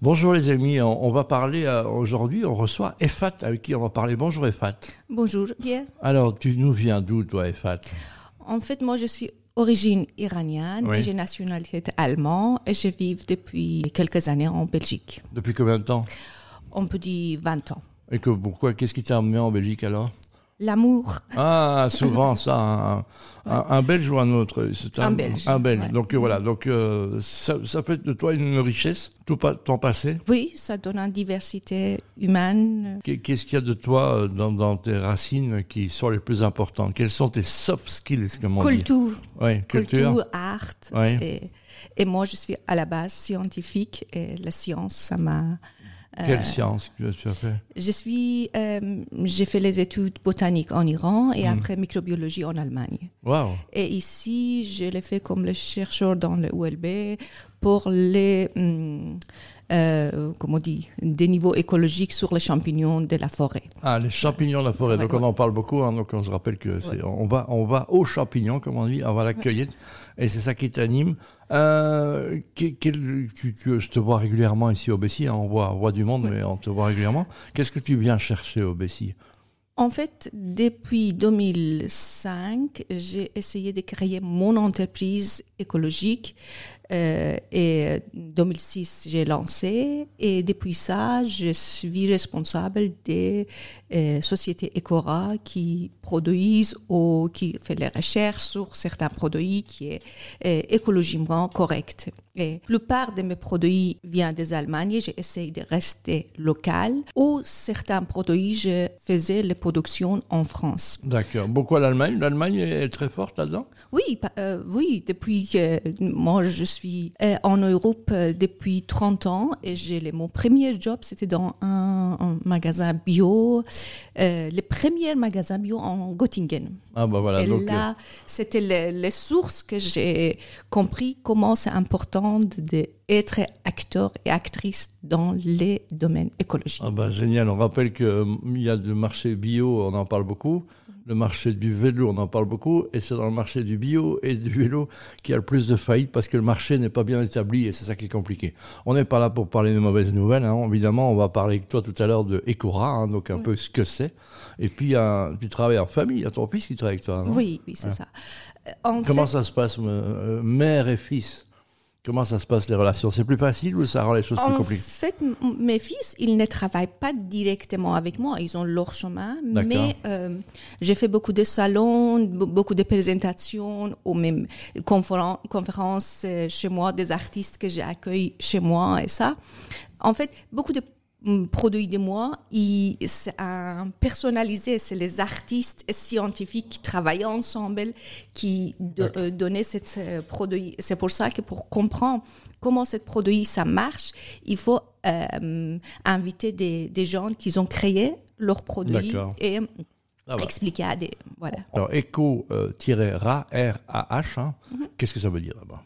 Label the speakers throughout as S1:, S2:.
S1: Bonjour les amis, on, on va parler euh, aujourd'hui, on reçoit Efat avec qui on va parler. Bonjour Efat.
S2: Bonjour Pierre.
S1: Alors, tu nous viens d'où toi Efat
S2: En fait, moi je suis origine iranienne
S1: Oui.
S2: et j'ai nationalité allemande et je vis depuis quelques années en Belgique.
S1: Depuis combien de temps?
S2: On peut dire 20 ans.
S1: Et que, pourquoi? Qu'est-ce qui t'a emmené en Belgique alors?
S2: L'amour,
S1: Ah, souvent ça, un, un- un Belge ou un autre c'est
S2: Un Belge,
S1: Un Belge.
S2: ouais.
S1: Donc euh, voilà, donc euh, ça, ça fait de toi une richesse, tout pas, ton passé?
S2: oui, ça donne une diversité humaine.
S1: Qu'est- Qu'est-ce qu'il y a de toi euh, dans, dans tes racines qui sont les plus importantes? Quels sont tes soft skills, comme on dit?
S2: Culture,
S1: Oui, culture.
S2: culture, art.
S1: Ouais.
S2: Et, et moi, je suis à la base scientifique et la science, ça m'a...
S1: Quelle science que tu as fait?
S2: Je suis, euh, j'ai fait les études botaniques en Iran
S1: Hmm.
S2: et après microbiologie en Allemagne.
S1: Waouh
S2: Et ici, je l'ai fait comme le chercheur dans le ULB pour les, hum, euh, comment on dit, des niveaux écologiques sur les champignons de la forêt.
S1: Ah, les champignons de la forêt.
S2: Ouais,
S1: donc on en parle beaucoup. hein, donc on se rappelle que c'est,
S2: Ouais.
S1: on va, on va aux champignons, comme on dit, on va à la cueillette, et c'est ça qui t'anime. Euh, quel- quel- tu, tu- je te vois régulièrement ici au Bessie. hein, on voit, on voit du monde, mais on te voit régulièrement. Qu'est-ce que tu viens chercher au Bessie?
S2: En fait, depuis 2005, j'ai essayé de créer mon entreprise écologique euh, et 2006, j'ai lancé et depuis ça, je suis responsable des euh, sociétés Ecora qui produisent ou qui fait les recherches sur certains produits qui est euh, écologiquement correct. Et la plupart de mes produits viennent des Allemagnes, j'essaie de rester local ou certains produits, je faisais les productions en France.
S1: D'accord. Beaucoup à l'Allemagne. L'Allemagne est très forte là-dedans?
S2: Oui, euh, oui, depuis que moi je suis euh, en Europe euh, depuis 30 ans et j'ai les- mon premier job c'était dans un, un magasin bio, euh, le premier magasin bio en Göttingen.
S1: Ah bah voilà.
S2: et
S1: donc,
S2: là, c'était les, les sources que j'ai compris comment c'est important d'être acteur et actrice dans les domaines écologiques.
S1: Ah bah génial, on rappelle qu'il y a le marché bio, on en parle beaucoup, le marché du vélo, on en parle beaucoup, et c'est dans le marché du bio et du vélo qu'il y a le plus de faillites parce que le marché n'est pas bien établi et c'est ça qui est compliqué. On n'est pas là pour parler de mauvaises nouvelles, hein. évidemment, on va parler avec toi tout à l'heure de Ecora, hein, donc un peu ce que c'est. Et puis, a- tu travailles en famille, il y a ton fils qui travaille avec toi, non?
S2: Oui, oui, c'est ça. Euh, En
S1: Comment
S2: fait,
S1: ça se passe, euh, mère et fils? Comment ça se passe les relations? C'est plus facile ou ça rend les choses plus
S2: En
S1: compliquées?
S2: fait, m- mes fils, ils ne travaillent pas directement avec moi. Ils ont leur chemin. Mais euh, j'ai fait beaucoup de salons, be- beaucoup de présentations, ou même conféren- conférences euh, chez moi, des artistes que j'accueille chez moi et ça. En fait, beaucoup de produits de moi, un personnalisé, c'est les artistes et scientifiques qui travaillent ensemble, qui euh, donnaient cette euh, produit. C'est pour ça que pour comprendre comment ce produit ça marche, il faut euh, inviter des, des gens qui ont créé leurs produits
S1: D'accord.
S2: et
S1: Ah bah.
S2: expliquer à des voilà.
S1: Alors, éco-ra, R-A-H, hein,
S2: Mhm.
S1: qu'est-ce que ça veut dire là-bas?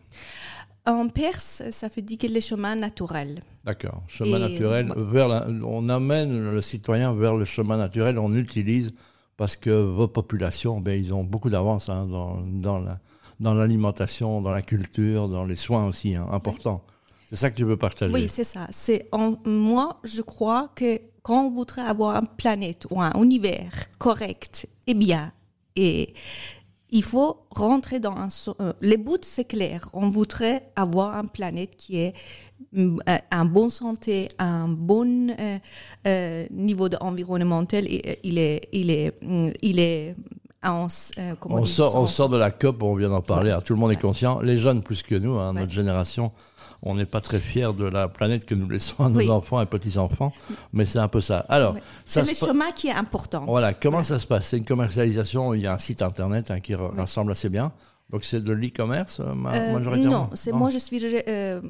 S2: En perse, ça veut dire que les chemins naturels.
S1: D'accord. Chemin
S2: Et-
S1: naturel, vers la- on amène le citoyen vers le chemin naturel, on utilise parce que vos populations, ben, ils ont beaucoup d'avance hein, dans, dans, la, dans l'alimentation, dans la culture, dans les soins aussi, hein, important. C'est ça que tu veux partager.
S2: Oui, c'est ça. C'est en, moi, je crois que quand on voudrait avoir une planète ou un univers correct et bien, et il faut rentrer dans un. euh, les bouts, c'est clair. On voudrait avoir une planète qui est euh, en bonne santé, un bon euh, euh, niveau environnemental. Euh, il est, il est, il est euh, comment
S1: on,
S2: dire,
S1: sort, on
S2: sans-
S1: sort de la COP, on vient d'en parler, hein, tout le monde est conscient, les jeunes plus que nous, hein,
S2: Ouais.
S1: notre génération, on n'est pas très fiers de la planète que nous laissons à nos
S2: Oui.
S1: enfants et petits-enfants, mais c'est un peu ça. Alors,
S2: Ouais. C'est le
S1: pa-
S2: chemin qui est important.
S1: Voilà, comment ça se passe? C'est une commercialisation, il y a un site internet hein, qui rassemble assez bien. Donc c'est de l'e-commerce euh,
S2: Euh,
S1: majoritairement?
S2: non, c'est moi je suis euh,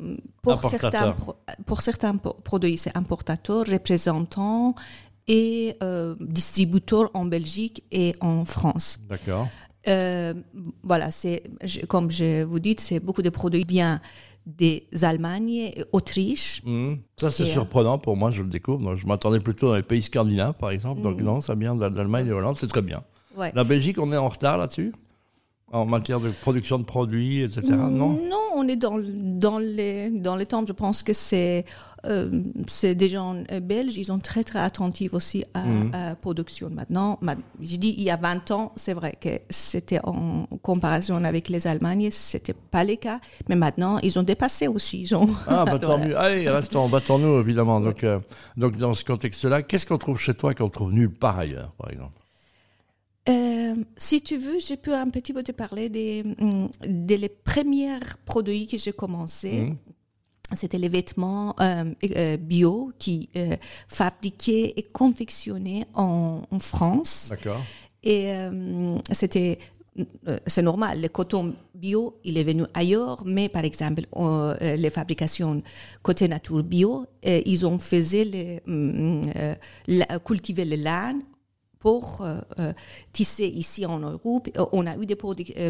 S2: pour certains pour certains produits c'est importateur, représentant et euh, distributeur en Belgique et en France.
S1: D'accord.
S2: Euh, voilà, c'est comme je vous dis, c'est beaucoup de produits viennent des Allemagnes et Autriche.
S1: Mhm. Ça c'est
S2: euh,
S1: surprenant pour moi, je le découvre. Je m'attendais plutôt dans les pays scandinaves, par exemple. Donc
S2: Mhm.
S1: non, ça vient de l'Allemagne et de Hollande, c'est très bien.
S2: Ouais.
S1: La Belgique, on est en retard là-dessus? En matière de production de produits, etc. Non,
S2: non on est dans, dans, les, dans les temps. Je pense que c'est euh, des gens euh, belges, ils sont très très attentifs aussi à, mhm. la production. Maintenant, je dis il y a 20 ans, c'est vrai que c'était en comparaison avec les Allemagnes, c'était pas le cas, mais maintenant ils ont dépassé aussi. Ils ont
S1: ah, bah tant mieux. Allez, restons, battons-nous évidemment. Donc, euh, donc dans ce contexte-là, qu'est-ce qu'on trouve chez toi qu'on trouve nulle part ailleurs, par exemple?
S2: Si tu veux, je peux un petit peu te parler des, mm, des les premiers produits que j'ai commencé. Mhm. C'était les vêtements euh, euh, bio qui euh, fabriqués et confectionnés en, en France.
S1: D'accord.
S2: Et c'était c'est normal, le coton bio, il est venu ailleurs, mais par exemple, les fabrications côté nature bio, ils ont fait les, mm, cultiver le lin pour euh, euh, tisser ici en Europe. Euh, on a eu des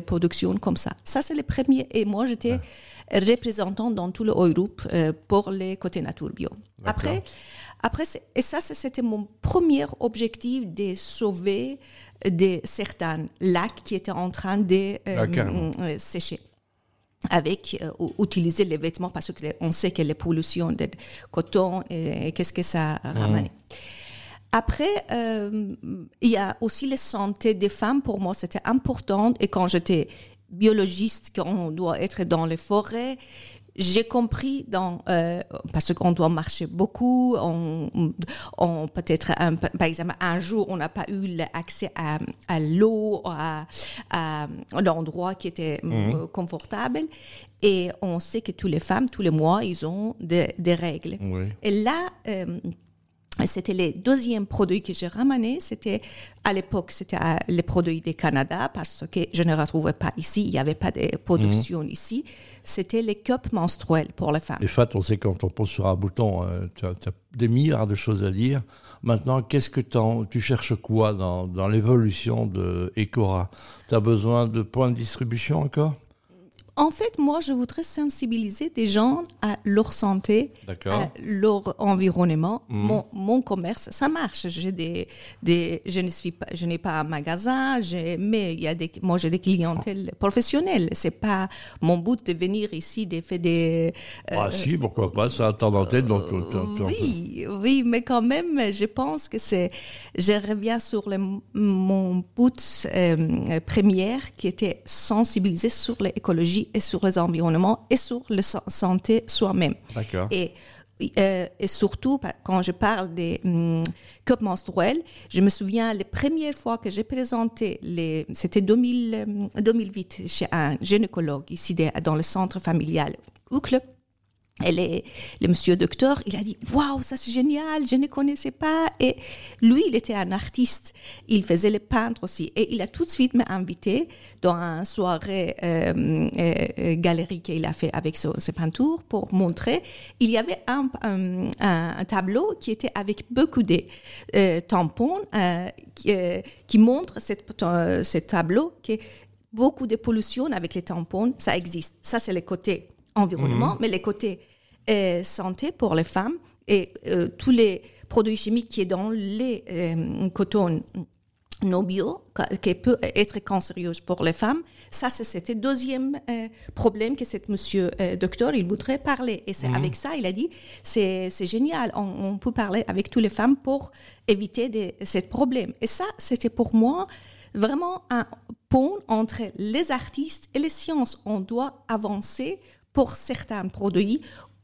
S2: productions comme ça. Ça, c'est le premier. Et moi, j'étais représentante dans tout l'Europe pour les côtés nature bio. Après, après et ça, c'était mon premier objectif de sauver des, certains lacs qui étaient en train de sécher avec utiliser les vêtements parce qu'on sait que les pollutions de coton et, qu'est-ce que ça ramène. Après, euh, il y a aussi la santé des femmes. Pour moi, c'était important. Et quand j'étais biologiste, qu'on doit être dans les forêts, j'ai compris dans euh, parce qu'on doit marcher beaucoup on, on peut-être par exemple un jour on n'a pas eu l'accès à, à l'eau à, à l'endroit qui était mhm. confortable et on sait que toutes les femmes tous les mois ils ont des, des règles et là euh, c'était le deuxième produit que j'ai ramené. C'était à l'époque, c'était les produits du Canada parce que je ne retrouvais pas ici. Il n'y avait pas de production mhm. ici. C'était les cups menstruels pour les femmes.
S1: Et Fat, on sait quand on pose sur un bouton, euh, tu, as, des milliards de choses à dire. Maintenant, qu'est-ce que tu cherches quoi dans, dans l'évolution de Ecora? Tu as besoin de points de distribution encore?
S2: En fait, moi, je voudrais sensibiliser des gens à leur santé, à leur environnement. Mhm. Mon, mon, commerce, ça marche. J'ai des, des, je ne suis pas, je n'ai pas un magasin, mais il y a des, moi, j'ai des clientèles professionnelles. C'est pas mon but de venir ici, de faire des.
S1: Euh, ah si, pourquoi pas, ça attend en tête. Donc,
S2: oui, oui, mais quand même, je pense que c'est, je reviens sur le, mon but euh, première qui était sensibiliser sur l'écologie et sur les environnements et sur la santé soi-même.
S1: D'accord.
S2: Et, euh, et surtout, quand je parle des hum, cups menstruels, je me souviens la première fois que j'ai présenté, les, c'était 2000, 2008 hum, chez un gynécologue ici dans le centre familial Oucle. Et le monsieur docteur, il a dit Waouh, ça c'est génial, je ne connaissais pas. Et lui, il était un artiste, il faisait le peintre aussi. Et il a tout de suite m'invité dans une soirée euh, euh, galerie qu'il a fait avec ses peintures pour montrer. Il y avait un, un, tableau qui était avec beaucoup de euh, tampons qui, qui, montre ce tableau que beaucoup de pollution avec les tampons, ça existe. Ça, c'est le côté environnement, mhm. mais les côtés euh, santé pour les femmes et euh, tous les produits chimiques qui sont dans les euh, cotons non bio, qui peut être cancéreux pour les femmes. Ça, c'était le deuxième problème que cet monsieur docteur, il voudrait parler. Et c'est mhm. avec ça, il a dit, c'est génial, on, peut parler avec toutes les femmes pour éviter de, ce problème. Et ça, c'était pour moi vraiment un pont entre les artistes et les sciences. On doit avancer pour certains produits,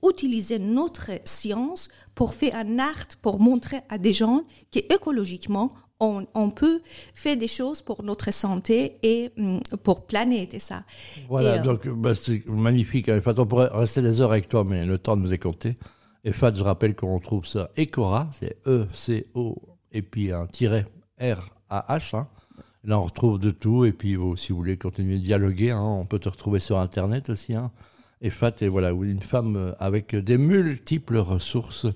S2: utiliser notre science pour faire un art, pour montrer à des gens qu'écologiquement, on, on, peut faire des choses pour notre santé et mm, pour planète et ça.
S1: Voilà, euh, donc bah, c'est magnifique. on pourrait rester des heures avec toi, mais le temps nous est compté. Et Fat, je rappelle qu'on trouve ça Ecora, c'est E-C-O, et puis un tiret R-A-H. Hein. Là, on retrouve de tout. Et puis, si vous voulez continuer de dialoguer, hein, on peut te retrouver sur Internet aussi. Hein. Et Fat est voilà, une femme avec des multiples ressources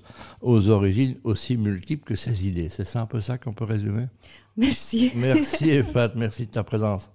S1: aux origines aussi multiples que ses idées. C'est ça un peu ça qu'on peut résumer?
S2: Merci.
S1: Merci Fat, merci de ta présence.